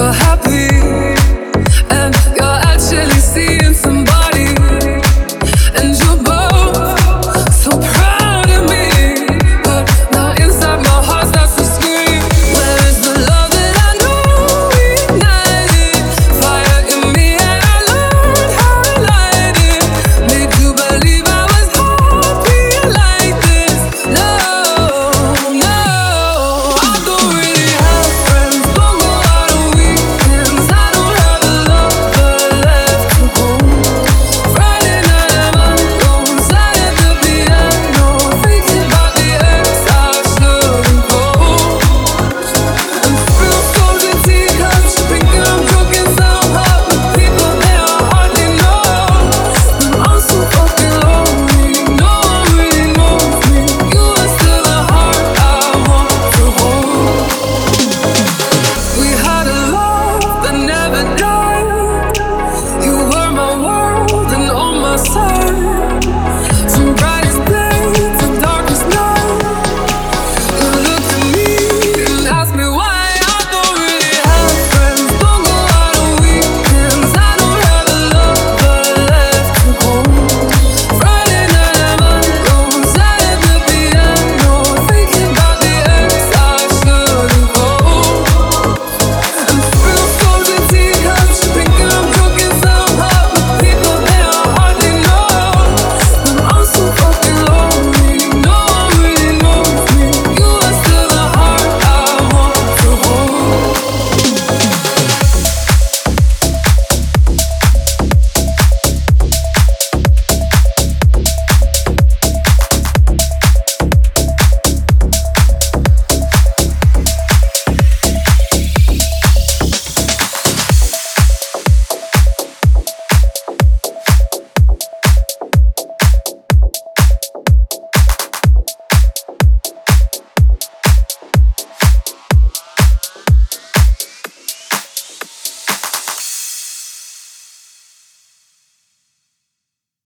your heart.